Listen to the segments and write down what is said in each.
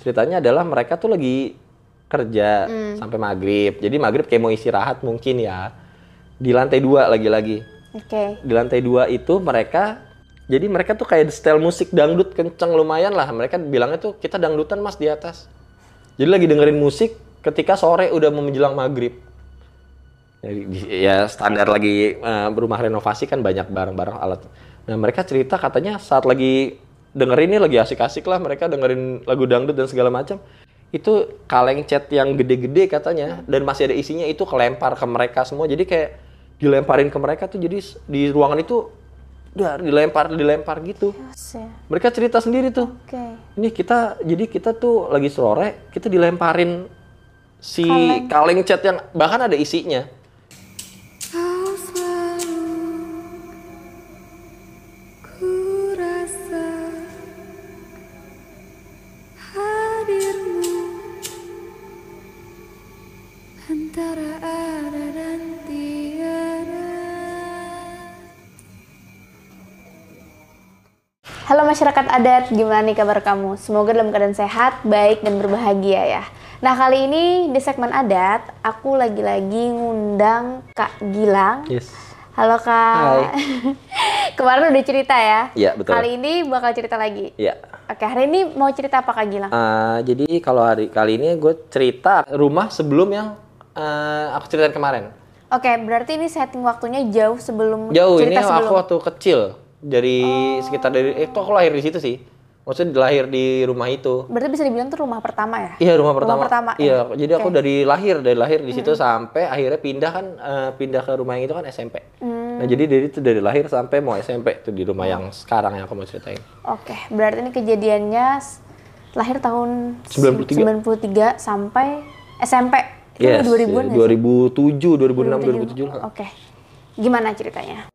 ceritanya adalah mereka tuh lagi kerja Hmm. sampai maghrib. Jadi maghrib kayak mau istirahat mungkin ya. Di lantai dua lagi-lagi. Oke. di lantai dua itu mereka jadi mereka tuh kayak style musik dangdut kenceng lumayan lah. Mereka bilangnya tuh kita dangdutan mas di atas. Jadi lagi dengerin musik ketika sore udah mau menjelang maghrib. Di- ya standar lagi eh, berumah renovasi kan banyak barang-barang alat. Nah mereka cerita katanya saat lagi dengerin ini lagi asik-asik lah mereka dengerin lagu dangdut dan segala macam itu kaleng cat yang gede-gede katanya dan masih ada isinya itu kelempar ke mereka semua jadi kayak dilemparin ke mereka tuh jadi di ruangan itu udah dilempar dilempar gitu Yes, ya. mereka cerita sendiri tuh Oke. ini kita jadi kita tuh lagi sore kita dilemparin si Kaleng. kaleng cat yang bahkan ada isinya antara ada dan tiada. Halo masyarakat adat, gimana nih kabar kamu? Semoga dalam keadaan sehat, baik, dan berbahagia ya. Nah kali ini di segmen adat, aku lagi-lagi ngundang Kak Gilang. yes Halo Kak. Kemarin udah cerita ya? Iya, betul. Kali ini bakal cerita lagi. ya Oke, hari ini mau cerita apa Kak Gilang? Eh, jadi kalau hari kali ini gue cerita rumah sebelum yang eh, aku ceritain kemarin Oke, berarti ini setting waktunya jauh sebelum jauh ini cerita sebelum. aku waktu kecil dari sekitar dari eh tuh aku lahir di situ sih maksudnya lahir di rumah itu Berarti bisa dibilang tuh rumah pertama ya? Iya rumah pertama. pertama, Iya, ya. jadi aku Oke. dari lahir dari lahir di situ sampai akhirnya pindah kan eh, pindah ke rumah yang itu kan SMP. Hmm. Nah jadi dari itu dari lahir sampai mau SMP tuh di rumah yang sekarang yang aku mau ceritain. Oke, berarti ini kejadiannya lahir tahun 93. 93 sampai SMP. Yes, 2000-an iya, nggak sih? 2007, 2006, 2007 lah. Oke. Gimana ceritanya?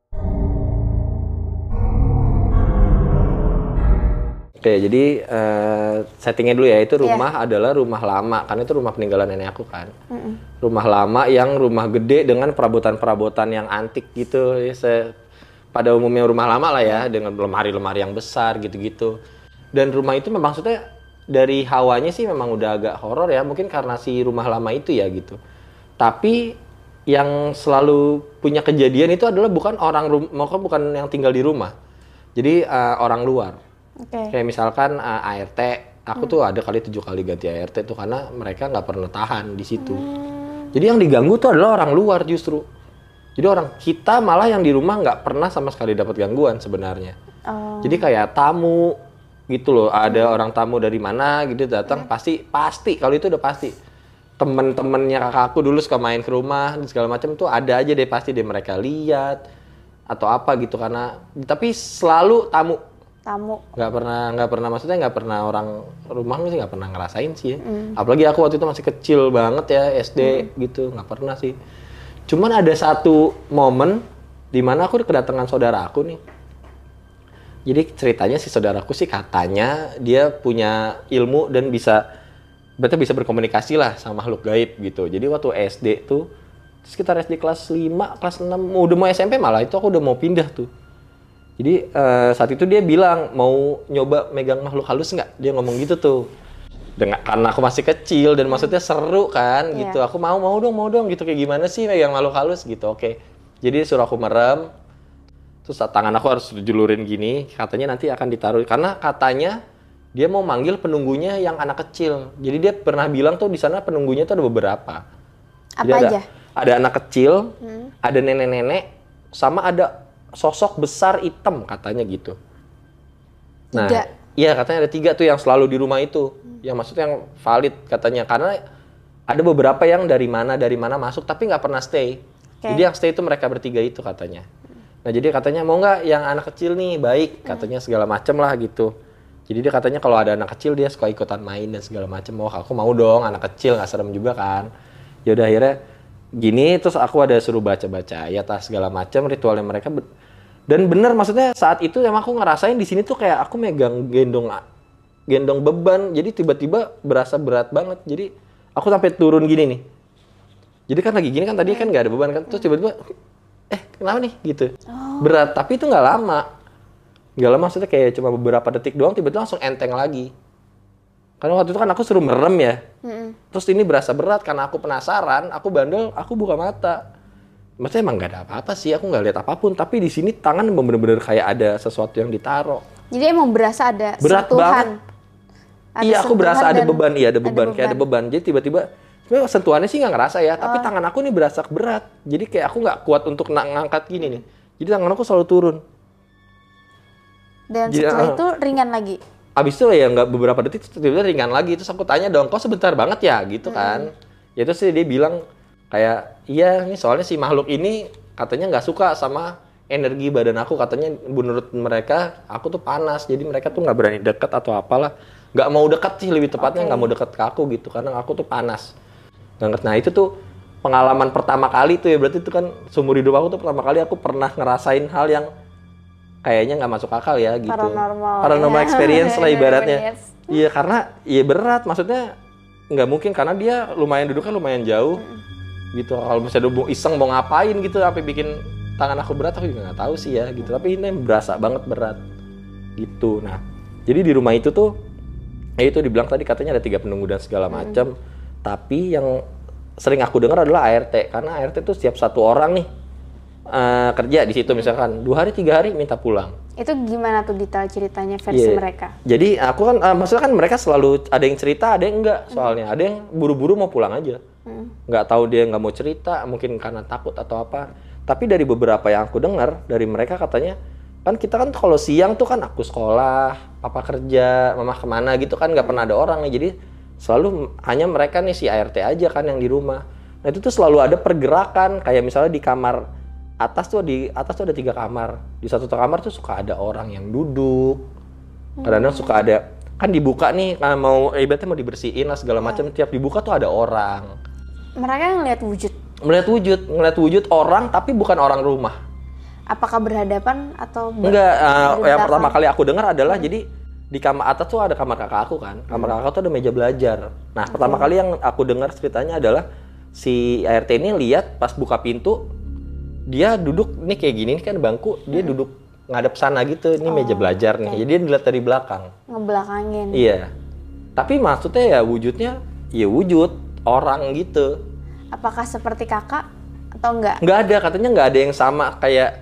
Oke, jadi eh, settingnya dulu ya itu rumah adalah rumah lama karena itu rumah peninggalan nenek aku kan. Rumah lama yang rumah gede dengan perabotan-perabotan yang antik gitu. Ya, se- pada umumnya rumah lama lah ya dengan lemari-lemari yang besar gitu-gitu. Dan rumah itu memang maksudnya dari hawanya sih memang udah agak horor ya mungkin karena si rumah lama itu ya gitu. Tapi yang selalu punya kejadian itu adalah bukan orang rum- maksudnya bukan yang tinggal di rumah. Jadi eh, orang luar. Oke. Kayak misalkan uh, ART, aku tuh ada kali tujuh kali ganti ART tuh karena mereka nggak pernah tahan di situ. Jadi yang diganggu tuh adalah orang luar justru. Jadi orang kita malah yang di rumah nggak pernah sama sekali dapat gangguan sebenarnya. Oh, Jadi kayak tamu gitu loh, ada orang tamu dari mana gitu datang pasti pasti kalau itu udah pasti. Temen-temennya kakakku dulu suka main ke rumah dan segala macam tuh ada aja deh pasti deh mereka lihat atau apa gitu karena tapi selalu tamu. Tamu. nggak pernah nggak pernah maksudnya nggak pernah orang rumah sih nggak pernah ngerasain sih ya. apalagi aku waktu itu masih kecil banget ya SD gitu nggak pernah sih. Cuman ada satu momen di mana aku kedatangan saudara aku nih jadi ceritanya si saudaraku sih katanya dia punya ilmu dan bisa berarti bisa berkomunikasi lah sama makhluk gaib gitu jadi waktu SD tuh sekitar SD kelas 5, kelas 6 udah mau SMP malah itu aku udah mau pindah tuh jadi eh, saat itu dia bilang mau nyoba megang makhluk halus nggak? Dia ngomong gitu tuh. Dengan karena aku masih kecil dan maksudnya seru kan Iya. gitu. Aku mau mau dong mau dong gitu kayak gimana sih megang makhluk halus gitu. Oke. Jadi suruh aku merem. Terus tangan aku harus dijulurin gini. Katanya nanti akan ditaruh karena katanya dia mau manggil penunggunya yang anak kecil. Jadi dia pernah bilang tuh di sana penunggunya tuh ada beberapa. Apa Jadi ada, aja? Ada anak kecil, ada nenek-nenek, sama ada sosok besar hitam katanya gitu. Nah, Tiga. iya katanya ada tiga tuh yang selalu di rumah itu. Yang maksudnya yang valid katanya karena ada beberapa yang dari mana dari mana masuk tapi nggak pernah stay. Oke. Jadi yang stay itu mereka bertiga itu katanya. Nah jadi katanya mau nggak yang anak kecil nih baik katanya segala macem lah gitu. Jadi dia katanya kalau ada anak kecil dia suka ikutan main dan segala macem. Oh aku mau dong anak kecil nggak serem juga kan. Ya udah akhirnya gini terus aku ada suruh baca-baca ayat lah segala macam ritualnya mereka dan bener maksudnya saat itu emang aku ngerasain di sini tuh kayak aku megang gendong gendong beban jadi tiba-tiba berasa berat banget jadi aku sampai turun gini nih jadi kan lagi gini kan tadi kan nggak ada beban kan terus tiba-tiba eh kenapa nih gitu berat tapi itu nggak lama nggak lama maksudnya kayak cuma beberapa detik doang tiba-tiba langsung enteng lagi Karena waktu itu kan aku suruh merem ya. Mm-mm. Terus ini berasa berat karena aku penasaran, aku bandel, aku buka mata. Maksudnya emang gak ada apa-apa sih, aku nggak lihat apa pun. Tapi di sini tangan bener-bener kayak ada sesuatu yang ditaruh. Jadi emang berasa ada Berat sentuhan. banget. Ada iya, aku berasa ada dan beban, iya ada beban, kayak ada beban. Jadi tiba-tiba, sebenarnya sentuhannya sih nggak ngerasa ya, Oh. tapi tangan aku nih berasa berat. Jadi kayak aku nggak kuat untuk ngangkat gini nih. Jadi tangan aku selalu turun. Dan Jadi, setelah ah. itu ringan lagi. Abis itu ya nggak beberapa detik tiba-tiba ringan lagi. Terus aku tanya dong, kok sebentar banget ya gitu kan. Ya terus dia bilang kayak, iya ini soalnya si makhluk ini katanya nggak suka sama energi badan aku. Katanya menurut mereka aku tuh panas. Jadi mereka tuh nggak berani deket atau apalah. Nggak mau deket sih lebih tepatnya nggak mau deket ke aku gitu. Karena aku tuh panas. Ngerti. Nah itu tuh pengalaman pertama kali tuh ya. Berarti itu kan seumur hidup aku tuh pertama kali aku pernah ngerasain hal yang kayaknya nggak masuk akal ya gitu. Paranormal, Paranormal ya. experience lah ibaratnya. Experience. Iya karena iya berat maksudnya nggak mungkin karena dia lumayan duduknya lumayan jauh gitu kalau misalnya mau iseng mau ngapain gitu sampai bikin tangan aku berat aku juga nggak tahu sih ya gitu tapi ini berasa banget berat gitu nah jadi di rumah itu tuh ya itu dibilang tadi katanya ada tiga penunggu dan segala macam tapi yang sering aku dengar adalah ART karena ART tuh setiap satu orang nih eh, kerja di situ misalkan dua hari tiga hari minta pulang Itu gimana tuh detail ceritanya versi Iya. mereka? Jadi aku kan, eh, maksudnya kan mereka selalu ada yang cerita, ada yang enggak soalnya. Ada yang buru-buru mau pulang aja. Nggak tahu dia nggak mau cerita, mungkin karena takut atau apa. Tapi dari beberapa yang aku dengar, dari mereka katanya, kan kita kan kalau siang tuh kan aku sekolah, papa kerja, mama ke mana gitu kan nggak pernah ada orang nih. Jadi selalu hanya mereka nih si ART aja kan yang di rumah. Nah itu tuh selalu ada pergerakan, kayak misalnya di kamar atas tuh di atas tuh ada tiga kamar. Di satu kamar tuh suka ada orang yang duduk. Kadang-kadang suka ada kan dibuka nih nah mau eh, ibaratnya mau dibersihin lah segala macam tiap dibuka tuh ada orang. Mereka ngelihat wujud. melihat wujud ngeliat wujud orang tapi bukan orang rumah. Apakah berhadapan atau ber- enggak dari yang pertama kali aku dengar adalah jadi di kamar atas tuh ada kamar kakak aku kan. Kamar kakak tuh ada meja belajar. Nah pertama kali yang aku dengar ceritanya adalah si ART ini lihat pas buka pintu dia duduk nih kayak gini ini kan bangku. Dia duduk ngadep sana gitu ini meja belajar nih. jadi dia dilihat dari belakang. Ngebelakangin. Iya. Tapi maksudnya ya wujudnya ya wujud orang gitu. Apakah seperti kakak atau enggak? Nggak ada katanya nggak ada yang sama. Kayak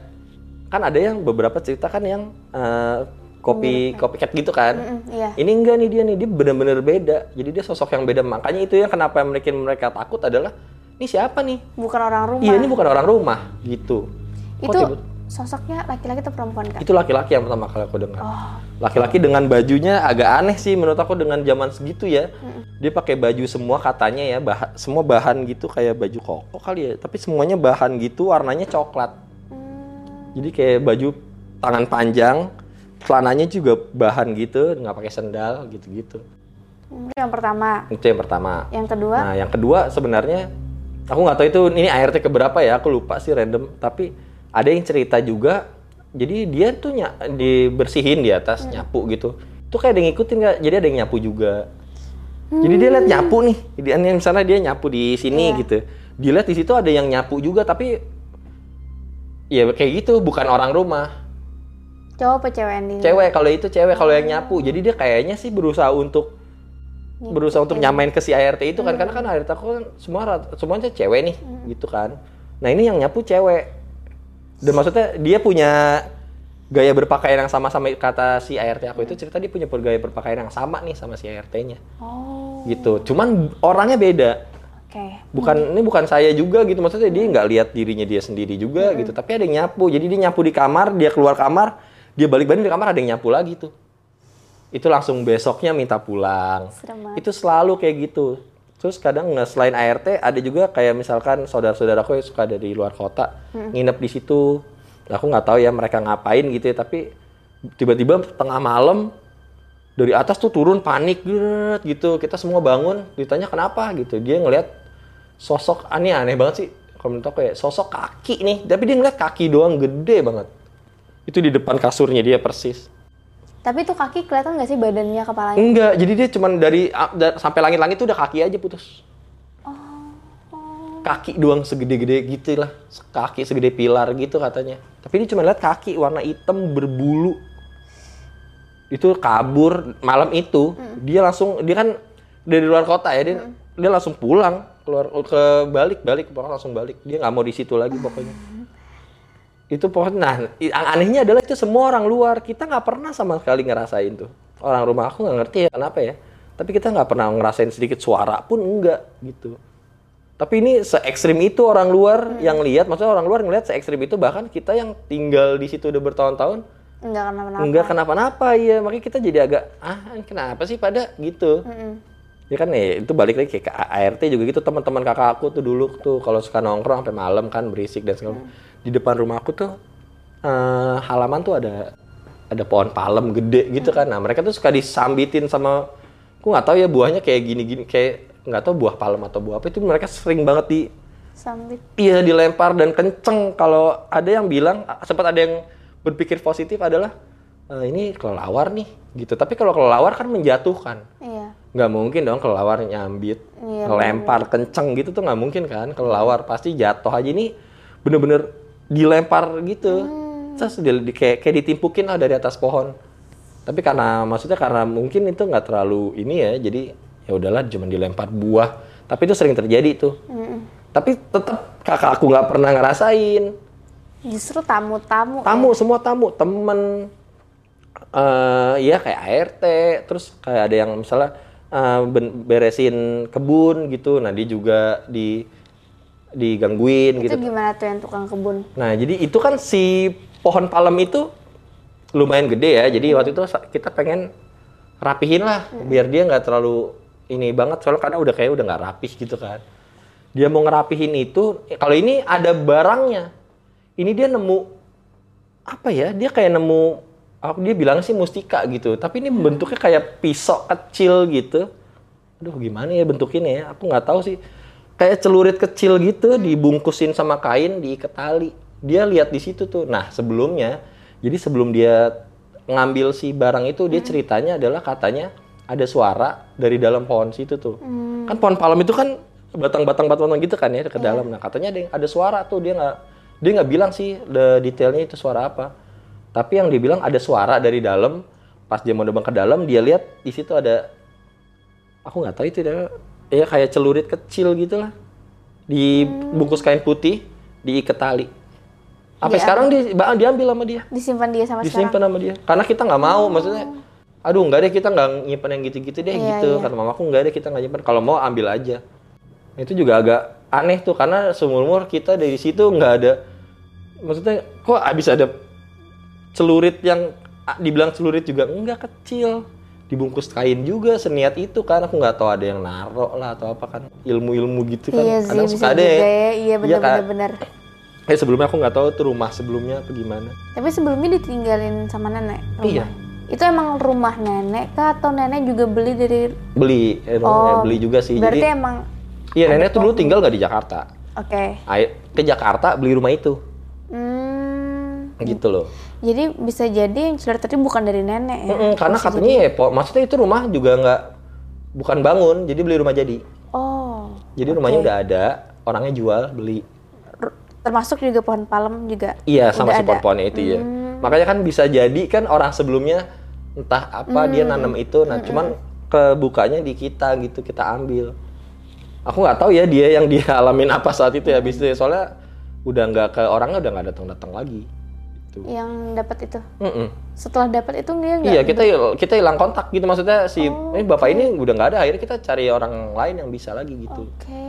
kan ada yang beberapa cerita kan yang eh, kopi copycat gitu kan. Mm, iya. Ini enggak nih dia nih dia bener-bener beda. Jadi dia sosok yang beda. Makanya itu yang kenapa yang bikin mereka takut adalah ini siapa nih? Bukan orang rumah. Iya ini bukan orang rumah gitu. Kok itu tiba- sosoknya laki-laki atau perempuan kak? itu laki-laki yang pertama kali aku dengar. Oh, Laki-laki dengan bajunya agak aneh sih menurut aku dengan zaman segitu ya. Dia pakai baju semua katanya ya, bah- semua bahan gitu kayak baju koko kali ya. Tapi semuanya bahan gitu, warnanya coklat. Hmm. Jadi kayak baju tangan panjang, celananya juga bahan gitu, nggak pakai sendal gitu-gitu. itu yang pertama. Itu yang pertama. Yang kedua, Nah, yang kedua sebenarnya aku nggak tahu itu ini ART keberapa ya, aku lupa sih random. Tapi ada yang cerita juga, jadi dia tuh ny- dibersihin di atas nyapu gitu. Itu kayak ada yang ngikutin nggak? Jadi ada yang nyapu juga. Jadi dia lihat nyapu nih, dia misalnya dia nyapu di sini gitu. Dia lihat di situ ada yang nyapu juga, tapi ya kayak gitu, bukan orang rumah. Cowok apa cewek di Cewek kalau itu cewek kalau yang nyapu. Jadi dia kayaknya sih berusaha untuk berusaha untuk nyamain ke si ART itu kan karena kan ART aku kan semua semuanya cewek nih gitu kan. Nah, ini yang nyapu cewek. Dan maksudnya dia punya gaya berpakaian yang sama sama kata si ART aku itu cerita dia punya gaya berpakaian yang sama nih sama si ART-nya. Oh, Gitu. Cuman orangnya beda. oke. Bukan ini bukan saya juga gitu. Maksudnya dia nggak lihat dirinya dia sendiri juga gitu. Tapi ada yang nyapu. Jadi dia nyapu di kamar, dia keluar kamar, dia balik-balik di kamar ada yang nyapu lagi tuh. Itu langsung besoknya minta pulang. Itu selalu kayak gitu. Terus kadang nggak selain ART ada juga kayak misalkan saudara-saudaraku yang suka dari luar kota nginep di situ. Aku nggak tahu ya mereka ngapain gitu ya, tapi tiba-tiba tengah malam dari atas tuh turun panik gitu. Kita semua bangun, ditanya kenapa gitu. Dia ngelihat sosok aneh aneh banget sih. Kalau menurut aku ya sosok kaki nih, tapi dia ngeliat kaki doang gede banget. Itu di depan kasurnya dia persis. Tapi itu kaki kelihatan nggak sih badannya kepalanya? Enggak, jadi dia cuman dari a- da- sampai langit-langit tuh udah kaki aja putus. Kaki doang segede-gede gitu lah. Kaki segede pilar gitu katanya. Tapi dia cuma lihat kaki warna hitam berbulu. itu kabur malam itu dia langsung dia kan dari luar kota ya dia dia langsung pulang keluar ke balik balik pokoknya langsung balik dia nggak mau di situ lagi pokoknya itu pokoknya nah anehnya adalah itu semua orang luar. Kita nggak pernah sama sekali ngerasain tuh. Orang rumah aku nggak ngerti ya kenapa ya. Tapi kita nggak pernah ngerasain sedikit suara pun enggak gitu. Tapi ini se ekstrim itu orang luar yang lihat. Maksudnya orang luar ngelihat se ekstrim itu. Bahkan kita yang tinggal di situ udah bertahun-tahun Enggak kenapa-napa. enggak kenapa-napa ya makanya kita jadi agak ah kenapa sih pada? Gitu. Ya kan ya itu balik lagi kayak ke ART juga gitu. Teman-teman kakak aku tuh dulu tuh kalau suka nongkrong sampai malam kan berisik dan segala di depan rumah aku tuh eh, halaman tuh ada ada pohon palem gede gitu kan nah mereka tuh suka disambitin sama aku nggak tahu ya buahnya kayak gini-gini kayak nggak tahu buah palem atau buah apa itu mereka sering banget di Sambit. Iya dilempar dan kenceng. Kalau ada yang bilang sempat ada yang berpikir positif adalah "Eh, ini kelelawar nih gitu. Tapi kalau kelelawar kan menjatuhkan. Iya. Nggak mungkin dong kelelawar nyambit, Iya, ngelempar kenceng gitu tuh nggak mungkin kan. Kelelawar pasti jatuh aja ini bener-bener dilempar gitu. Hmm. Terus di, di- kayak, kayak ditimpukin lah dari atas pohon. Tapi karena maksudnya karena mungkin itu nggak terlalu ini ya, jadi ya udahlah cuma dilempar buah. Tapi itu sering terjadi tuh. Tapi tetap kakak aku nggak pernah ngerasain. Justru tamu-tamu. Tamu semua tamu, temen, eh ya kayak ART, terus kayak ada yang misalnya ben- beresin kebun gitu, nah dia juga di digangguin Itu gitu. gimana tuh yang tukang kebun? Nah jadi itu kan si pohon palem itu lumayan gede ya, jadi waktu itu kita pengen rapihin lah, biar dia nggak terlalu ini banget, soalnya karena udah kayak udah nggak rapih gitu kan. Dia mau ngerapihin itu, eh, kalau ini ada barangnya, ini dia nemu apa ya? Dia kayak nemu, apa dia bilang sih mustika gitu, tapi ini bentuknya kayak pisau kecil gitu. Aduh gimana ya bentuknya ya? Aku nggak tahu sih. Kayak celurit kecil gitu, dibungkusin sama kain, diikat tali. Dia lihat di situ tuh. Nah sebelumnya, jadi sebelum dia ngambil si barang itu, dia ceritanya adalah katanya ada suara dari dalam pohon situ tuh. Kan pohon palem itu kan batang-batang batang gitu kan ya ke dalam. Nah katanya ada ada suara tuh dia nggak dia nggak bilang sih de- detailnya itu suara apa. Tapi yang dibilang ada suara dari dalam. Pas dia mau nebang ke dalam, dia lihat di situ ada aku nggak tahu itu dia ya kayak celurit kecil gitu lah dibungkus kain putih diikat tali. Sampai Dia- sekarang di, ba- diambil sama dia. Disimpan dia sama sekarang. disimpan sama dia. Karena kita nggak mau maksudnya aduh nggak deh kita nggak nyimpan yang gitu-gitu deh Iya, gitu. iya. kata mamaku nggak deh kita nggak nyimpan kalau mau ambil aja. Itu juga agak aneh tuh karena seumur umur kita dari situ nggak ada maksudnya kok abis ada celurit yang dibilang celurit juga enggak kecil dibungkus kain juga seniat itu kan aku nggak tahu ada yang narok lah atau apa kan ilmu-ilmu gitu kan Iya sih, kadang suka ada ya. ya. Iya Kak. benar-benar. eh sebelumnya aku nggak tahu tuh rumah sebelumnya apa gimana Tapi sebelumnya ditinggalin sama nenek. Rumah. Iya. Itu emang rumah nenek kah atau nenek juga beli dari beli eh, Oh, beli juga sih Berarti jadi emang iya nenek tuh dulu tinggal nggak di Jakarta oke. Ayo ke Jakarta beli rumah itu. Gitu loh. Jadi bisa jadi yang celurit tadi bukan dari nenek ya. Mm-mm, karena Bisa katanya ya po- maksudnya itu rumah juga nggak bukan bangun jadi beli rumah jadi. Oh. jadi rumahnya udah ada orangnya jual beli. Termasuk juga pohon palem juga. iya sama si pohon-pohonnya itu ya makanya kan bisa jadi kan orang sebelumnya entah apa dia nanam itu nah cuman kebukanya di kita gitu kita ambil. Aku nggak tahu ya dia yang dia alamin apa saat itu ya itu ya. soalnya udah nggak ke orangnya udah nggak datang datang lagi gitu. Yang dapat itu. Mm-mm. Setelah dapat itu dia nggak Iya kita kita hilang kontak gitu maksudnya si ini bapak ini udah nggak ada akhirnya kita cari orang lain yang bisa lagi gitu. Oke.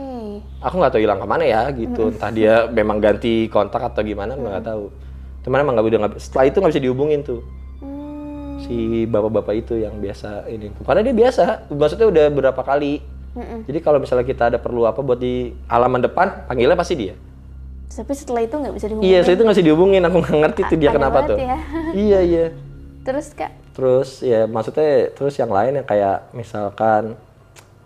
Aku nggak tahu hilang ke mana ya gitu entah dia memang ganti kontak atau gimana nggak tahu. Cuman emang nggak udah nggak setelah itu nggak bisa dihubungin tuh Hmm. si bapak-bapak itu yang biasa ini karena dia biasa maksudnya udah berapa kali. Mm-mm. Jadi kalau misalnya kita ada perlu apa buat di halaman depan panggilnya pasti dia. Tapi setelah itu nggak bisa dihubungin. Iya, so itu nggak bisa dihubungin. Aku nggak ngerti tuh dia kenapa tuh. ya. Iya iya. Terus kak, Terus ya maksudnya terus yang lain yang kayak misalkan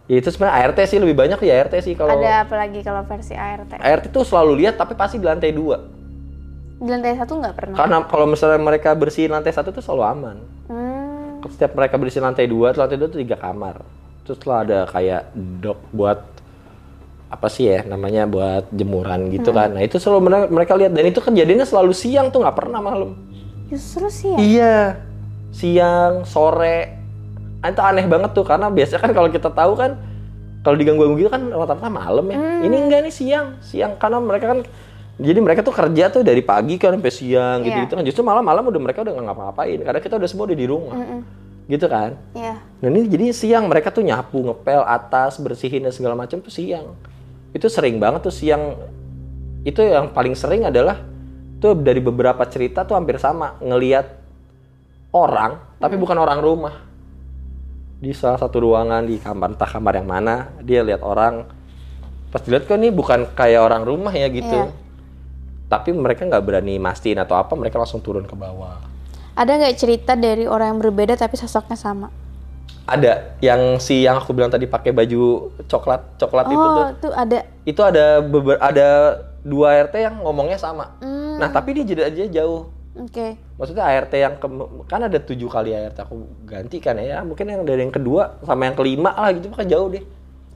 ya itu sebenarnya ART sih lebih banyak di ART sih kalau ada apa lagi kalau versi ART? ART tuh selalu lihat tapi pasti di lantai dua. Di lantai satu nggak pernah. Karena kalau misalnya mereka bersihin lantai satu tuh selalu aman. Hmm. Setiap mereka bersihin lantai dua, lantai dua tuh tiga kamar. Terus lah ada kayak dok buat apa sih ya namanya buat jemuran gitu kan. Nah itu selalu mereka, mereka lihat dan itu kejadiannya selalu siang tuh nggak pernah malam. Justru ya. Iya. siang, sore. Ah, Itu aneh banget tuh karena biasanya kan kalau kita tahu kan kalau diganggu-ganggu gitu kan rata-rata malam ya. Ini enggak nih siang, siang karena mereka kan jadi mereka tuh kerja tuh dari pagi kan sampai siang gitu-gitu kan. Justru malam-malam udah mereka udah nggak ngapa-ngapain karena kita udah semua udah di rumah. Gitu kan. Iya. Nah ini jadi siang mereka tuh nyapu, ngepel atas, bersihin dan segala macam tuh siang. Itu sering banget tuh siang. Itu yang paling sering adalah tuh dari beberapa cerita tuh hampir sama ngelihat orang tapi bukan orang rumah. Di salah satu ruangan di kamar entah kamar yang mana dia lihat orang pas dilihat kok ini bukan kayak orang rumah ya gitu. Iya. Tapi mereka nggak berani mastiin atau apa, mereka langsung turun ke bawah. Ada nggak cerita dari orang yang berbeda tapi sosoknya sama? Ada yang si yang aku bilang tadi pakai baju coklat coklat itu tuh. Oh, tuh ada. Itu ada beber, ada dua ART yang ngomongnya sama. Hmm, Nah, tapi dia jeda aja jauh. Oke. Maksudnya ART yang ke, kan ada tujuh kali ART aku ganti kan ya. Mungkin yang dari yang kedua sama yang kelima lah gitu kan jauh deh.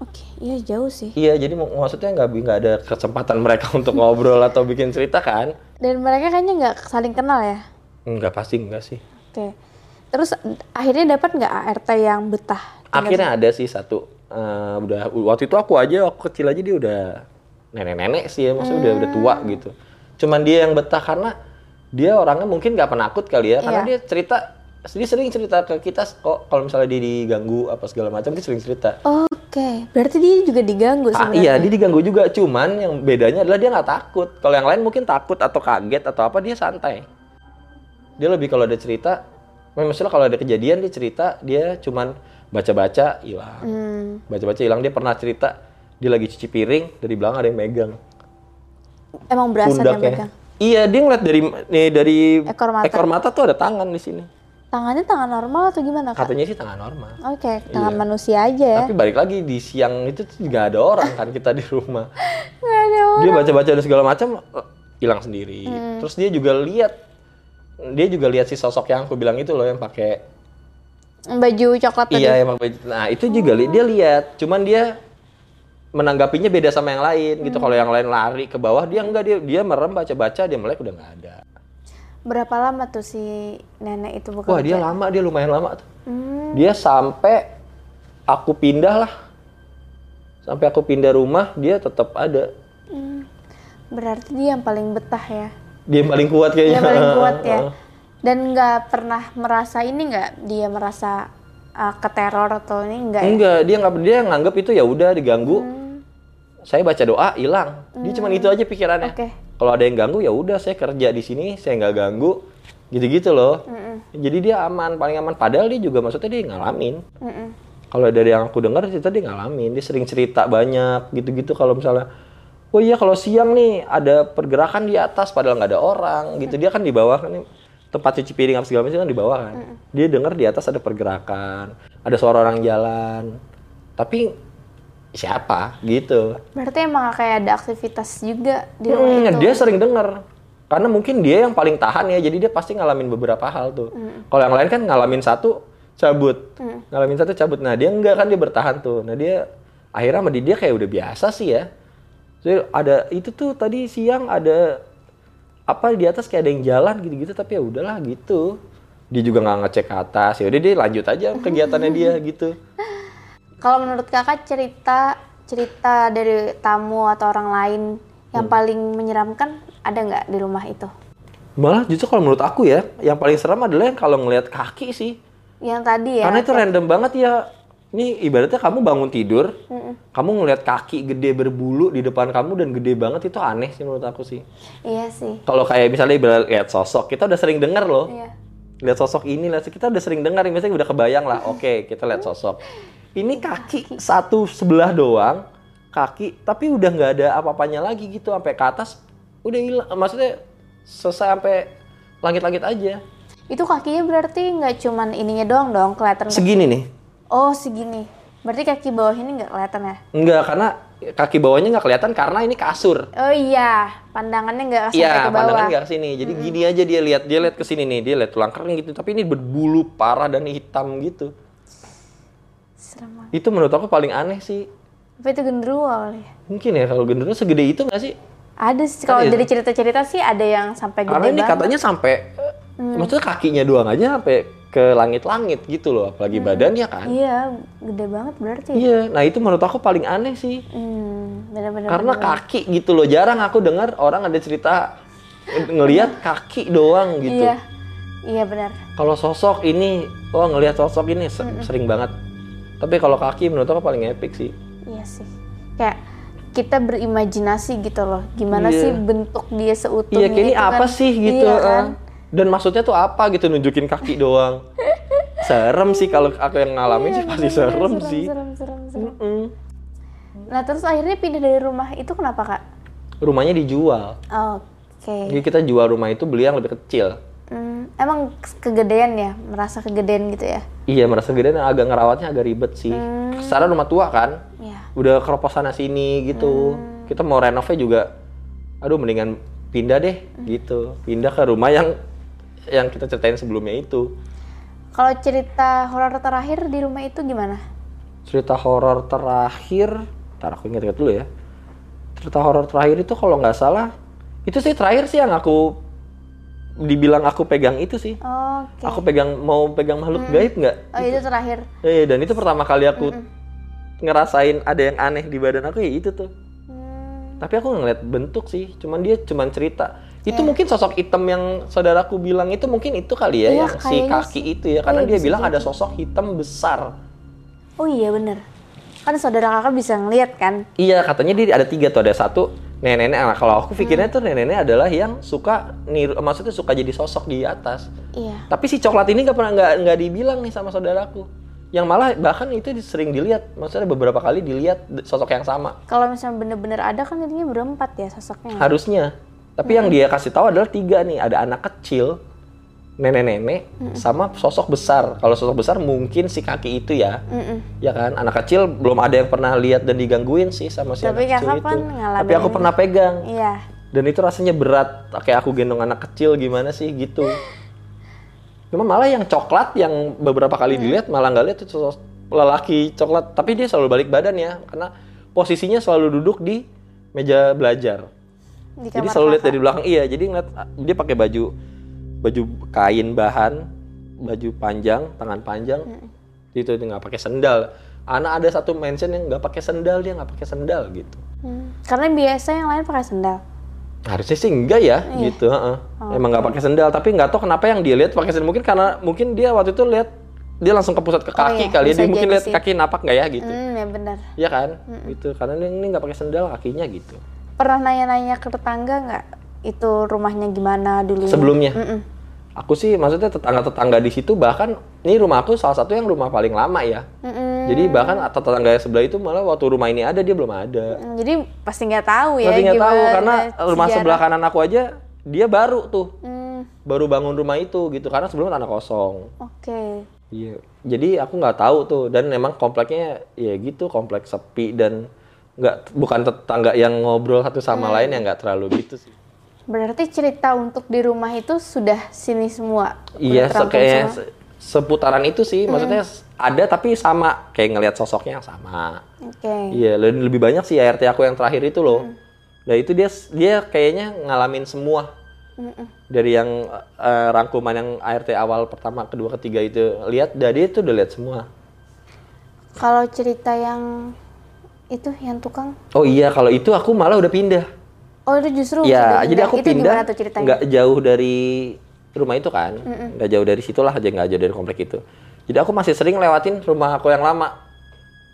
Oke, iya jauh sih. Iya, jadi mak- maksudnya nggak nggak ada kesempatan mereka untuk ngobrol atau bikin cerita kan? Dan mereka kayaknya nggak saling kenal ya. Enggak pasti enggak sih. Oke. Terus akhirnya dapat nggak ART yang betah? Akhirnya ada sih satu. Eh, udah waktu itu aku aja waktu kecil aja dia udah nenek-nenek sih ya, maksudnya udah udah tua gitu. Cuman dia yang betah karena dia orangnya mungkin nggak penakut kali ya, karena Iya. dia cerita dia sering cerita ke kita kok kalau misalnya dia diganggu apa segala macam dia sering cerita. Oke, berarti dia juga diganggu Ah, sebenarnya. iya, dia diganggu juga, cuman yang bedanya adalah dia nggak takut. Kalau yang lain mungkin takut atau kaget atau apa dia santai. Dia lebih kalau ada cerita, misalnya kalau ada kejadian dia cerita, dia cuman baca-baca hilang. Hmm, Baca-baca hilang dia pernah cerita dia lagi cuci piring dari belakang ada yang megang emang berasa dia pundaknya. megang. Iya, dia ngeliat dari nih dari Ekor mata. tuh ada tangan di sini. Tangannya tangan normal atau gimana kak? Katanya sih tangan normal. Oke, tangan Iya. manusia aja ya. Tapi balik lagi di siang itu tuh nggak ada orang kan kita di rumah. Nggak ada orang. dia baca-baca dan segala macam eh, hilang sendiri. Hmm. Terus dia juga lihat dia juga lihat si sosok yang aku bilang itu loh yang pakai Baju coklat tadi. iya yang pakai baju- Nah, itu juga li- dia lihat. Cuman dia menanggapinya beda sama yang lain gitu. Hmm. Kalau yang lain lari ke bawah, dia enggak dia dia merem baca-baca, dia melek udah nggak ada. Berapa lama tuh si nenek itu bekerja? Wah, dia lama, dia lumayan lama tuh. Hmm, Dia sampai aku pindah lah. Sampai aku pindah rumah, dia tetap ada. berarti dia yang paling betah ya. Dia yang paling kuat Dia kayaknya. paling kuat ya. Dan nggak pernah merasa ini nggak? Dia merasa uh, keteror atau ini enggak ya? Enggak, dia nggak dia nganggap itu ya udah diganggu. Hmm. Saya baca doa hilang. Dia cuma itu aja pikirannya. Oke. Kalau ada yang ganggu ya udah saya kerja di sini, saya nggak ganggu. Gitu-gitu loh. Jadi dia aman, paling aman. Padahal dia juga maksudnya dia ngalamin. Mm-mm. Kalau dari yang aku dengar cerita dia ngalamin, dia sering cerita banyak gitu-gitu kalau misalnya Oh iya kalau siang nih ada pergerakan di atas padahal nggak ada orang gitu. Dia kan di bawah kan tempat cuci piring apa segala macam kan di bawah kan. Dia dengar di atas ada pergerakan, ada suara orang jalan. Tapi siapa gitu. Berarti emang kayak ada aktivitas juga di rumah Hmm, itu. dia sering dengar. Karena mungkin dia yang paling tahan ya, jadi dia pasti ngalamin beberapa hal tuh. Kalau yang lain kan ngalamin satu cabut, ngalamin satu cabut. Nah dia enggak kan dia bertahan tuh. Nah dia akhirnya sama dia kayak udah biasa sih ya. Jadi ada itu tuh tadi siang ada apa di atas kayak ada yang jalan gitu-gitu tapi ya udahlah gitu. Dia juga nggak ngecek ke atas ya udah dia lanjut aja kegiatannya dia gitu. Kalau menurut kakak cerita cerita dari tamu atau orang lain yang paling menyeramkan ada nggak di rumah itu? Malah justru kalau menurut aku ya, yang paling serem adalah yang kalau ngelihat kaki sih. Yang tadi ya. Karena itu random banget ya. Ini ibaratnya kamu bangun tidur, kamu ngelihat kaki gede berbulu di depan kamu dan gede banget itu aneh sih menurut aku sih. Iya sih. Kalau kayak misalnya ibarat lihat sosok, kita udah sering dengar loh. Iya. Lihat sosok ini, lihat kita udah sering dengar, misalnya udah kebayang lah. Oke, kita lihat sosok. Ini kaki satu sebelah doang, kaki, tapi udah nggak ada apa-apanya lagi gitu sampai ke atas. Udah hilang, maksudnya selesai sampai langit-langit aja. Itu kakinya berarti nggak cuman ininya doang dong kelihatan. Segini nih. Oh segini. Berarti kaki bawah ini nggak kelihatan ya? Enggak, karena kaki bawahnya nggak kelihatan karena ini kasur. Oh iya, pandangannya nggak sampai Iya, ke bawah. pandangan nggak ke sini. Jadi gini aja dia lihat, dia lihat ke sini nih, dia lihat tulang kering gitu. Tapi ini berbulu parah dan hitam gitu. Serem banget. Itu menurut aku paling aneh sih. Apa itu genderuwo kali ya? Mungkin ya kalau genderuwo segede itu nggak sih? Ada sih kalau Iya. dari cerita-cerita sih ada yang sampai gede Karena ini banget. katanya sampai, eh, maksudnya kakinya doang aja sampai ke langit-langit gitu loh, apalagi badannya kan. Iya, gede banget berarti. Iya, nah itu menurut aku paling aneh sih. Hmm, benar-benar. Karena kaki gitu loh, jarang aku dengar orang ada cerita ngelihat kaki doang gitu. Iya, iya benar. Kalau sosok ini, oh ngelihat sosok ini se- sering banget. Tapi kalau kaki menurut aku paling epic sih. Iya sih. Kayak kita berimajinasi gitu loh. Gimana Iya. sih bentuk dia seutuhnya Iya, kayak ini itu apa kan. sih gitu. Iya kan? eh. Dan maksudnya tuh apa gitu nunjukin kaki doang. serem sih kalau aku yang ngalamin sih pasti serem, serem, sih. Serem, serem, serem. Mm-mm. Nah terus akhirnya pindah dari rumah itu kenapa kak? Rumahnya dijual. Oke. Jadi kita jual rumah itu beli yang lebih kecil. Hmm, emang kegedean ya, merasa kegedean gitu ya? Iya merasa gede dan agak ngerawatnya agak ribet sih. Secara rumah tua kan, Iya. udah keroposan sini gitu. Kita mau renovnya juga, aduh mendingan pindah deh gitu. Pindah ke rumah yang yang kita ceritain sebelumnya itu. Kalau cerita horor terakhir di rumah itu gimana? Cerita horor terakhir, ntar aku ingat-ingat dulu ya. Cerita horor terakhir itu kalau nggak salah, itu sih terakhir sih yang aku dibilang aku pegang itu sih. Oke. Aku pegang mau pegang makhluk gaib nggak? Oh itu terakhir. Eh, dan itu pertama kali aku ngerasain ada yang aneh di badan aku ya itu tuh. Hmm, Tapi aku ngeliat bentuk sih, cuman dia cuman cerita. Itu mungkin sosok hitam yang saudaraku bilang itu mungkin itu kali ya Iya, yang si kaki itu ya, karena Iya, dia bilang ada sosok hitam besar. Oh iya bener. Kan saudara kakak bisa ngeliat kan? Iya, katanya dia ada tiga tuh, ada satu nenek-nenek. Nah, kalau aku pikirnya tuh nenek-nenek adalah yang suka niru, maksudnya suka jadi sosok di atas. Iya. Tapi si coklat ini nggak pernah nggak nggak dibilang nih sama saudaraku. Yang malah bahkan itu sering dilihat, maksudnya beberapa kali dilihat sosok yang sama. Kalau misalnya bener-bener ada kan jadinya berempat ya sosoknya. Harusnya. Tapi yang dia kasih tahu adalah tiga nih, ada anak kecil, nenek-nenek, sama sosok besar. Kalau sosok besar mungkin si kaki itu ya. Mm-mm. Ya kan, anak kecil belum ada yang pernah lihat dan digangguin sih sama si Tapi anak kecil itu. Tapi aku pernah pegang. Iya. Dan itu rasanya berat, kayak aku gendong anak kecil gimana sih gitu. Cuma malah yang coklat yang beberapa kali dilihat malah nggak lihat itu sosok lelaki coklat, tapi dia selalu balik badan ya, karena posisinya selalu duduk di meja belajar. Di Jadi selalu lihat dari belakang. Iya, jadi ngeliat dia pakai baju baju kain bahan, baju panjang, tangan panjang. Gitu dia nggak pakai sendal. Anak ada satu mention yang nggak pakai sendal, dia nggak pakai sendal gitu. Hmm. Karena biasa yang lain pakai sendal. Harusnya sih enggak ya, Iya. gitu. heeh. Emang nggak pakai sendal, tapi nggak tahu kenapa yang dia lihat pakai sendal. Mungkin karena mungkin dia waktu itu lihat dia langsung ke pusat ke kaki iya, kali ya. Dia mungkin lihat kaki napak nggak ya gitu. Hmm, ya benar. Iya kan? Gitu. Karena ini nggak pakai sendal kakinya gitu. Pernah nanya-nanya ke tetangga nggak? Itu rumahnya gimana dulunya? Sebelumnya. Mm-mm. Aku sih maksudnya tetangga-tetangga di situ bahkan ini rumah aku salah satu yang rumah paling lama ya. Mm-mm. Jadi bahkan tetangga sebelah itu malah waktu rumah ini ada dia belum ada. Hmm, Jadi pasti nggak tahu ya. Nanti nggak tahu karena rumah sejarah. sebelah kanan aku aja dia baru tuh, Hmm, baru bangun rumah itu gitu karena sebelumnya tanah kosong. Oke. Iya. Jadi aku nggak tahu tuh dan memang kompleknya ya gitu kompleks sepi dan nggak bukan tetangga yang ngobrol satu sama Hmm. lain yang nggak terlalu gitu sih. Berarti cerita untuk di rumah itu sudah sini semua. Iya, kayaknya se- seputaran itu sih, maksudnya s- ada tapi sama kayak ngelihat sosoknya yang sama. Oke. Iya, le- lebih banyak sih ART aku yang terakhir itu loh. Nah itu dia dia kayaknya ngalamin semua Mm-mm. dari yang eh, rangkuman yang ART awal pertama, kedua, ketiga itu lihat, dari itu udah lihat semua. Kalau cerita yang itu yang tukang, Oh iya, kalau itu aku malah udah pindah. oh itu justru Ya, sudah jadi pindah. aku itu pindah nggak jauh dari rumah itu kan, nggak jauh dari situlah aja nggak jauh dari komplek itu. Jadi aku masih sering lewatin rumah aku yang lama.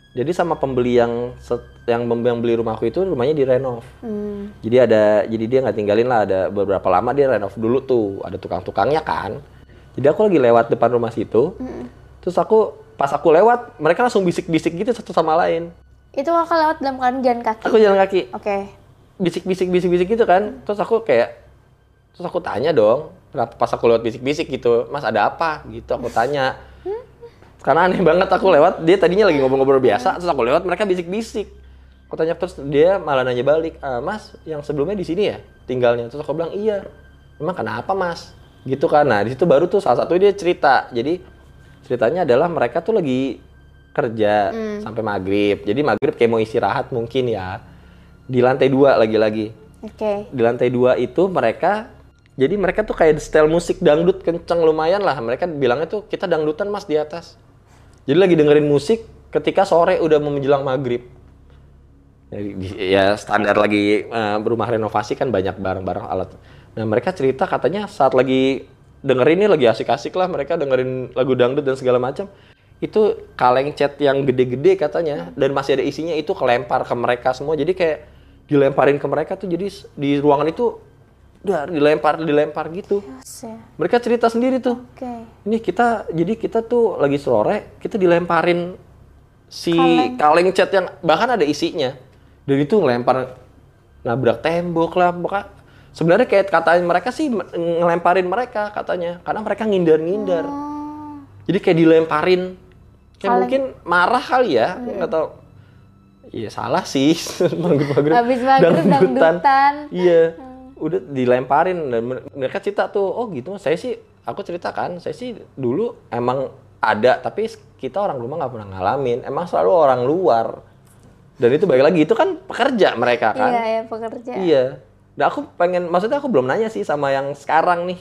Jadi sama pembeli yang set- yang yang beli rumah aku itu rumahnya direnov. Hmm. Jadi ada, jadi dia nggak tinggalin lah ada beberapa lama dia renov dulu tuh, ada tukang-tukangnya kan. Jadi aku lagi lewat depan rumah situ, terus aku pas aku lewat mereka langsung bisik-bisik gitu satu sama lain. Itu kakak lewat dalam keadaan jalan kaki. Aku jalan kaki, Oke. bisik-bisik bisik-bisik gitu kan. Terus aku kayak terus aku tanya dong. Kenapa pas aku lewat bisik-bisik gitu mas ada apa? Gitu aku tanya. Karena aneh banget aku lewat dia tadinya lagi ngobrol-ngobrol biasa terus aku lewat mereka bisik-bisik. Aku tanya terus dia malah nanya balik "Ah, mas yang sebelumnya di sini ya tinggalnya? Terus aku bilang iya. Emang kenapa mas? Gitu kan. Nah di situ baru tuh salah satu dia cerita. Jadi ceritanya adalah mereka tuh lagi kerja sampai maghrib jadi maghrib kayak mau istirahat mungkin ya di lantai dua lagi-lagi Oke. di lantai dua itu mereka Jadi mereka tuh kayak style musik dangdut kenceng lumayan lah. Mereka bilangnya tuh kita dangdutan mas di atas. Jadi lagi dengerin musik ketika sore udah mau menjelang maghrib. Jadi, di- ya standar lagi eh, berumah renovasi kan banyak barang-barang alat. Nah mereka cerita katanya saat lagi dengerin ini lagi asik-asik lah mereka dengerin lagu dangdut dan segala macam. Itu kaleng cat yang gede-gede katanya dan masih ada isinya itu kelempar ke mereka semua. Jadi kayak dilemparin ke mereka tuh jadi di ruangan itu udah dilempar dilempar gitu. Yes, ya. Mereka cerita sendiri tuh. Oke. Ini kita jadi kita tuh lagi sore kita dilemparin si Kaleng. kaleng cat yang bahkan ada isinya dan itu ngelempar nabrak tembok lah pokoknya sebenarnya kayak katanya mereka sih ngelemparin mereka katanya karena mereka ngindar-ngindar Oh. jadi kayak dilemparin kayak Kaleng. mungkin marah kali ya nggak tahu Iya salah sih maghrib-maghrib Habis maghrib dangdutan. Iya, udah dilemparin dan mereka cerita tuh, oh gitu. Saya sih, aku ceritakan, saya sih dulu emang ada, tapi kita orang rumah nggak pernah ngalamin. Emang selalu orang luar. Dan itu balik lagi itu kan pekerja mereka kan. Iya, ya pekerja. Iya. Nah aku pengen, maksudnya aku belum nanya sih sama yang sekarang nih,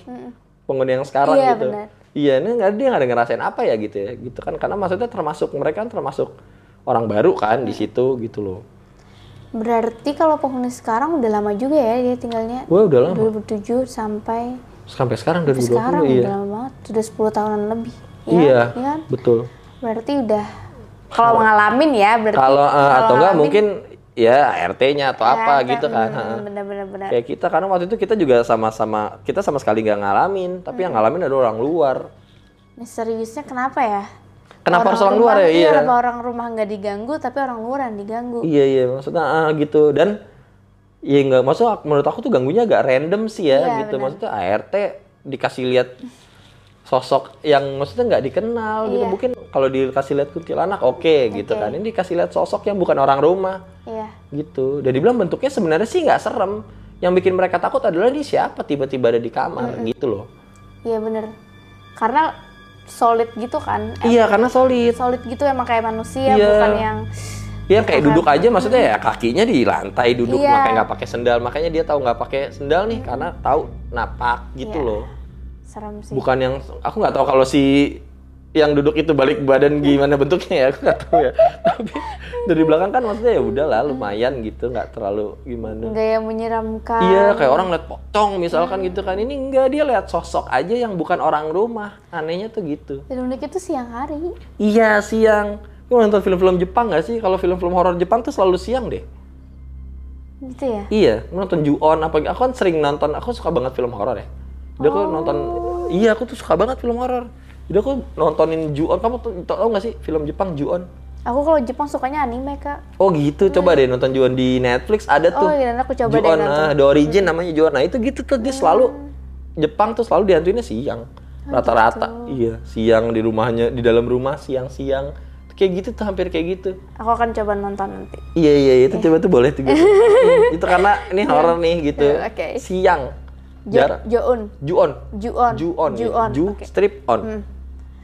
penghuni yang sekarang Iya, gitu. benar. Iya, ini nggak dia nggak ada ngerasain apa ya gitu ya, gitu kan? Karena maksudnya termasuk mereka kan termasuk orang baru kan di situ gitu loh. Berarti kalau penghuni sekarang udah lama juga ya dia tinggalnya. Wah udah lama. 2007 sampai Sampai sekarang 2020 sekarang iya. udah lama banget. Sudah 10 tahunan lebih. Ya, Iya, Iya kan? betul. Berarti udah kalau ngalamin ya berarti. Kalau eh, atau enggak mungkin ya RT-nya atau ya, apa kan, gitu kan. hmm. Bener-bener bener. Kayak kita karena waktu itu kita juga sama-sama kita sama sekali nggak ngalamin, tapi yang ngalamin ada orang luar. Misteriusnya kenapa ya? Kenapa harus orang luar ya? rumah- Iya. Kenapa orang rumah nggak diganggu tapi orang luar yang diganggu? Iya iya maksudnya ah, gitu dan ya nggak maksud menurut aku tuh ganggunya agak random sih ya Iya, gitu. benar. Maksudnya ART dikasih lihat sosok yang maksudnya nggak dikenal gitu. Iya. Mungkin kalau dikasih lihat kuntilanak oke gitu Oke. kan. Ini dikasih lihat sosok yang bukan orang rumah. Iya. gitu dan dibilang bentuknya sebenarnya sih nggak serem yang bikin mereka takut adalah ini siapa tiba-tiba ada di kamar gitu loh Iya bener. Karena solid gitu kan. Iya karena solid Solid gitu emang kayak manusia Iya. bukan yang Iya kayak duduk aja maksudnya ya kakinya di lantai duduk Iya. makanya nggak pakai sendal makanya dia tahu nggak pakai sendal nih karena tahu napak gitu Iya. loh serem sih. bukan yang aku nggak tahu kalau si yang duduk itu balik badan gimana bentuknya ya aku nggak tahu ya tapi dari belakang kan maksudnya ya udahlah lumayan gitu nggak terlalu gimana Enggak yang menyeramkan. Iya, kayak orang lihat pocong misalkan gitu kan. Ini enggak dia lihat sosok aja yang bukan orang rumah. Anehnya tuh gitu. Dan unik itu siang hari. Iya, siang. Lu nonton film-film Jepang nggak sih? Kalau film-film horor Jepang tuh selalu siang deh. Gitu ya. Iya, nonton Ju-on apa aku kan sering nonton, aku suka banget film horor ya. Jadi aku nonton Iya, aku tuh suka banget film horor. Jadi aku nontonin Ju-on. Kamu tuh tau nggak sih film Jepang Ju-on? Aku kalau Jepang sukanya anime, Kak. Oh gitu, coba deh nonton Ju-on di Netflix ada tuh. Oh, iya, aku coba deh Ju-on, nonton. ah, The Origin namanya Ju-on. Nah, itu gitu tuh dia selalu Jepang tuh selalu dihantuinnya siang. Oh, Rata-rata. gitu. Iya, siang di rumahnya, di dalam rumah siang-siang. Kayak gitu tuh hampir kayak gitu. Aku akan coba nonton nanti. Iya iya itu coba tuh boleh tuh gitu. Hmm, itu karena ini horor nih gitu. Iya, oke. Siang. Jo Jar Joon. Ju-on. Ju-on. Ju-on. ya. Ju-on. Ju strip on.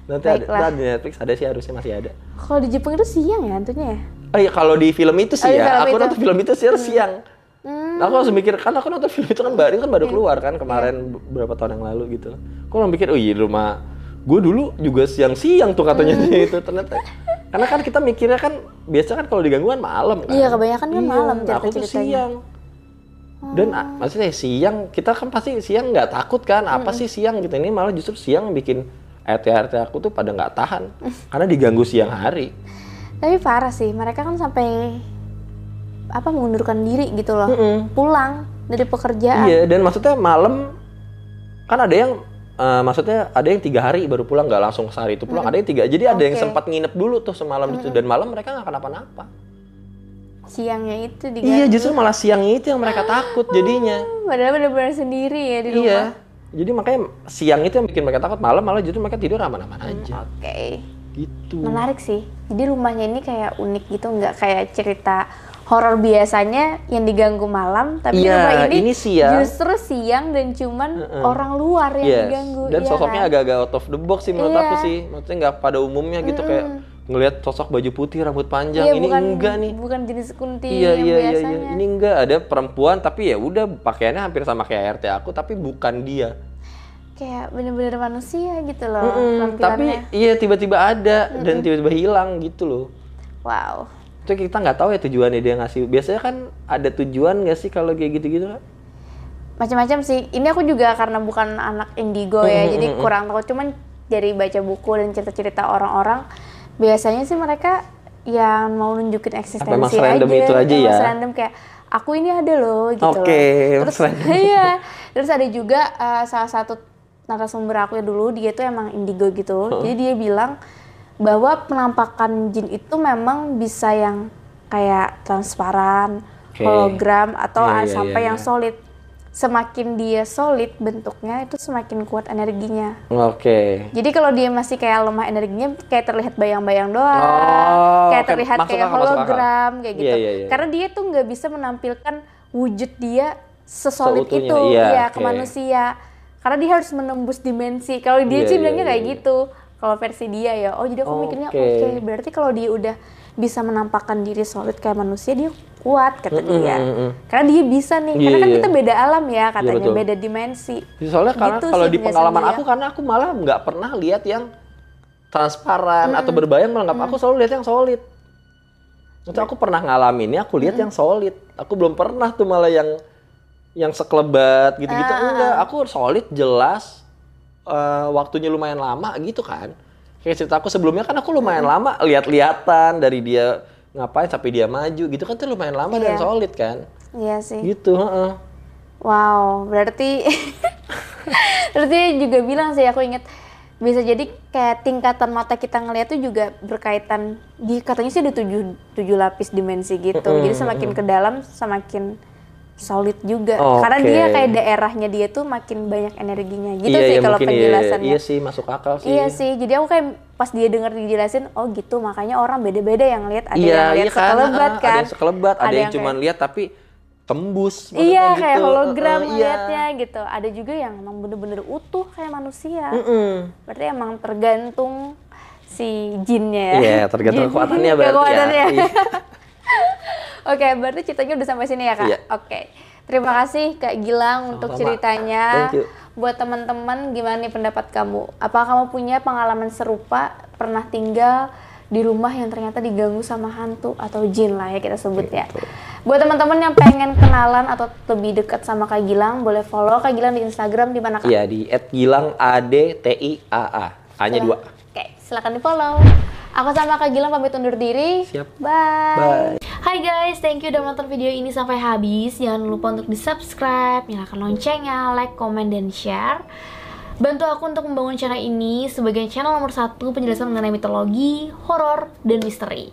Nanti ada, Baiklah. ada di Netflix ada sih harusnya masih ada. Kalau di Jepang itu siang ya hantunya ya? Oh iya kalau di film itu sih Oh, ya, film aku itu. nonton film itu sih harus siang. Hmm. Nah, aku langsung mikir, kan aku nonton film itu kan baru kan baru keluar kan kemarin beberapa tahun yang lalu gitu. Aku langsung mikir, oh iya rumah gue dulu juga siang-siang tuh katanya Hmm. itu ternyata. Karena kan kita mikirnya kan biasa kan kalau diganggu kan malam kan. Iya, kebanyakan kan malam nah, aku tuh siang. Dan Oh. ah, maksudnya siang kita kan pasti siang nggak takut kan? Apa Hmm. sih siang gitu? Ini malah justru siang bikin RT-RT aku tuh pada nggak tahan karena diganggu siang hari. Tapi parah sih, mereka kan sampai apa mengundurkan diri gitu loh. Mm-mm. Pulang dari pekerjaan. Iya, dan maksudnya malam kan ada yang eh, maksudnya ada yang tiga hari baru pulang nggak langsung sehari itu pulang. Ada yang tiga, jadi ada yang sempat nginep dulu tuh semalam itu dan malam mereka nggak kenapa-napa. Siangnya itu diganggu. Iya, justru malah siangnya itu yang mereka takut jadinya. Padahal benar-benar sendiri ya di rumah. Iya. Jadi makanya siang itu yang bikin mereka takut, malam malah justru mereka tidur aman-aman aja. Oke. Gitu. Menarik sih. Jadi rumahnya ini kayak unik gitu, nggak kayak cerita horor biasanya yang diganggu malam, tapi Iya, rumah ini, ini siang. justru siang dan cuman orang luar yang Yes. diganggu. Dan iya sosoknya kan? agak-agak out of the box sih menurut Iya. aku sih. Maksudnya nggak pada umumnya gitu kayak ngelihat sosok baju putih rambut panjang Iya, ini bukan, enggak nih Bukan jenis kunti iya yang iya iya biasanya. iya ini enggak ada perempuan tapi ya udah pakaiannya hampir sama kayak RT aku tapi bukan dia Kayak bener-bener manusia gitu loh Mm-mm, tapi tampilannya. iya tiba-tiba ada dan tiba-tiba hilang gitu loh Wow. itu kita nggak tahu ya tujuannya dia ngasih biasanya kan ada tujuan nggak sih kalau kayak gitu-gitu Kak? Macam-macam sih. Ini aku juga karena bukan anak indigo ya, jadi kurang tahu. Cuman dari baca buku dan cerita-cerita orang-orang, biasanya sih mereka yang mau nunjukin eksistensi memang serandom itu aja Emang ya? serandom kayak aku ini ada loh gitu loh. Terus iya. Terus ada juga uh, salah satu narasumber aku ya dulu dia tuh emang indigo gitu. Jadi dia bilang bahwa penampakan jin itu memang bisa yang kayak transparan, Oke. hologram atau Iya, ah, iya, sampai iya, yang iya. solid. Semakin dia solid bentuknya itu semakin kuat energinya. oke Jadi kalau dia masih kayak lemah energinya kayak terlihat bayang-bayang doang, Oh, kayak oke. terlihat Masuk kayak akal, hologram kayak gitu. Iya, iya, iya. Karena dia tuh nggak bisa menampilkan wujud dia sesolid Seutuhnya, itu iya, ya ke oke. manusia. Karena dia harus menembus dimensi. Kalau dia Iya, sih iya, bilangnya iya, kayak iya. gitu. Kalau versi dia ya, oh jadi aku mikirnya Oke. oke. Berarti kalau dia udah bisa menampakkan diri solid kayak manusia, dia kuat kata dia. mm, mm. Karena dia bisa nih. Iya, Karena kan iya. kita beda alam ya katanya, betul. beda dimensi. soalnya karena Gitu kalau di pengalaman aku ya. karena aku malah nggak pernah lihat yang transparan atau berbayang malah nggak aku selalu lihat yang solid Maksudnya aku pernah ngalaminnya aku lihat yang solid aku belum pernah tuh malah yang yang sekelebat gitu-gitu Ah, enggak aku solid jelas eh, waktunya lumayan lama gitu kan kayak cerita aku sebelumnya kan aku lumayan lama lihat-lihatan dari dia ngapain sampai dia maju gitu kan tuh lumayan lama dan Iya. solid kan Iya sih. gitu heeh. Wow, berarti berarti juga bilang sih aku inget bisa jadi kayak tingkatan mata kita ngeliat tuh juga berkaitan di katanya sih ada tujuh, tujuh lapis dimensi gitu. Jadi semakin ke dalam semakin solid juga. Karena Oke. dia kayak daerahnya dia tuh makin banyak energinya. Gitu iya, sih iya, kalau iya, penjelasannya. iya sih masuk akal sih Iya sih, jadi aku kayak pas dia denger dijelasin, oh gitu, makanya orang beda-beda yang lihat, ada iya, yang lihat iya kan, sekelebat kan, Ada yang sekelebat, ada, yang, cuma kayak- lihat tapi tembus. Iya gitu. kayak hologram ngeliatnya gitu. Ada juga yang emang bener-bener utuh kayak manusia. Iya. Mm-mm. Berarti emang tergantung si jinnya ya. Iya, tergantung Jin. kekuatannya berarti ya. Kekuatannya. Iya. Oke, berarti ceritanya udah sampai sini ya kak. Iya. Oke, terima kasih kak Gilang untuk Sama-sama. ceritanya. Thank you. Buat teman-teman, gimana nih pendapat kamu? Apa kamu punya pengalaman serupa pernah tinggal di rumah yang ternyata diganggu sama hantu atau jin lah ya kita sebut ya. Buat teman-teman yang pengen kenalan atau lebih dekat sama Kak Gilang, boleh follow Kak Gilang di Instagram di mana Kak? Iya di @gilang a d t i a a. A-nya dua. Oke, silakan di follow. Aku sama Kak Gilang pamit undur diri. Siap. Bye. Bye. Hai guys, thank you udah nonton video ini sampai habis. Jangan lupa untuk di subscribe, nyalakan loncengnya, like, comment, dan share. Bantu aku untuk membangun channel ini sebagai channel nomor satu penjelasan mengenai mitologi, horor, dan misteri.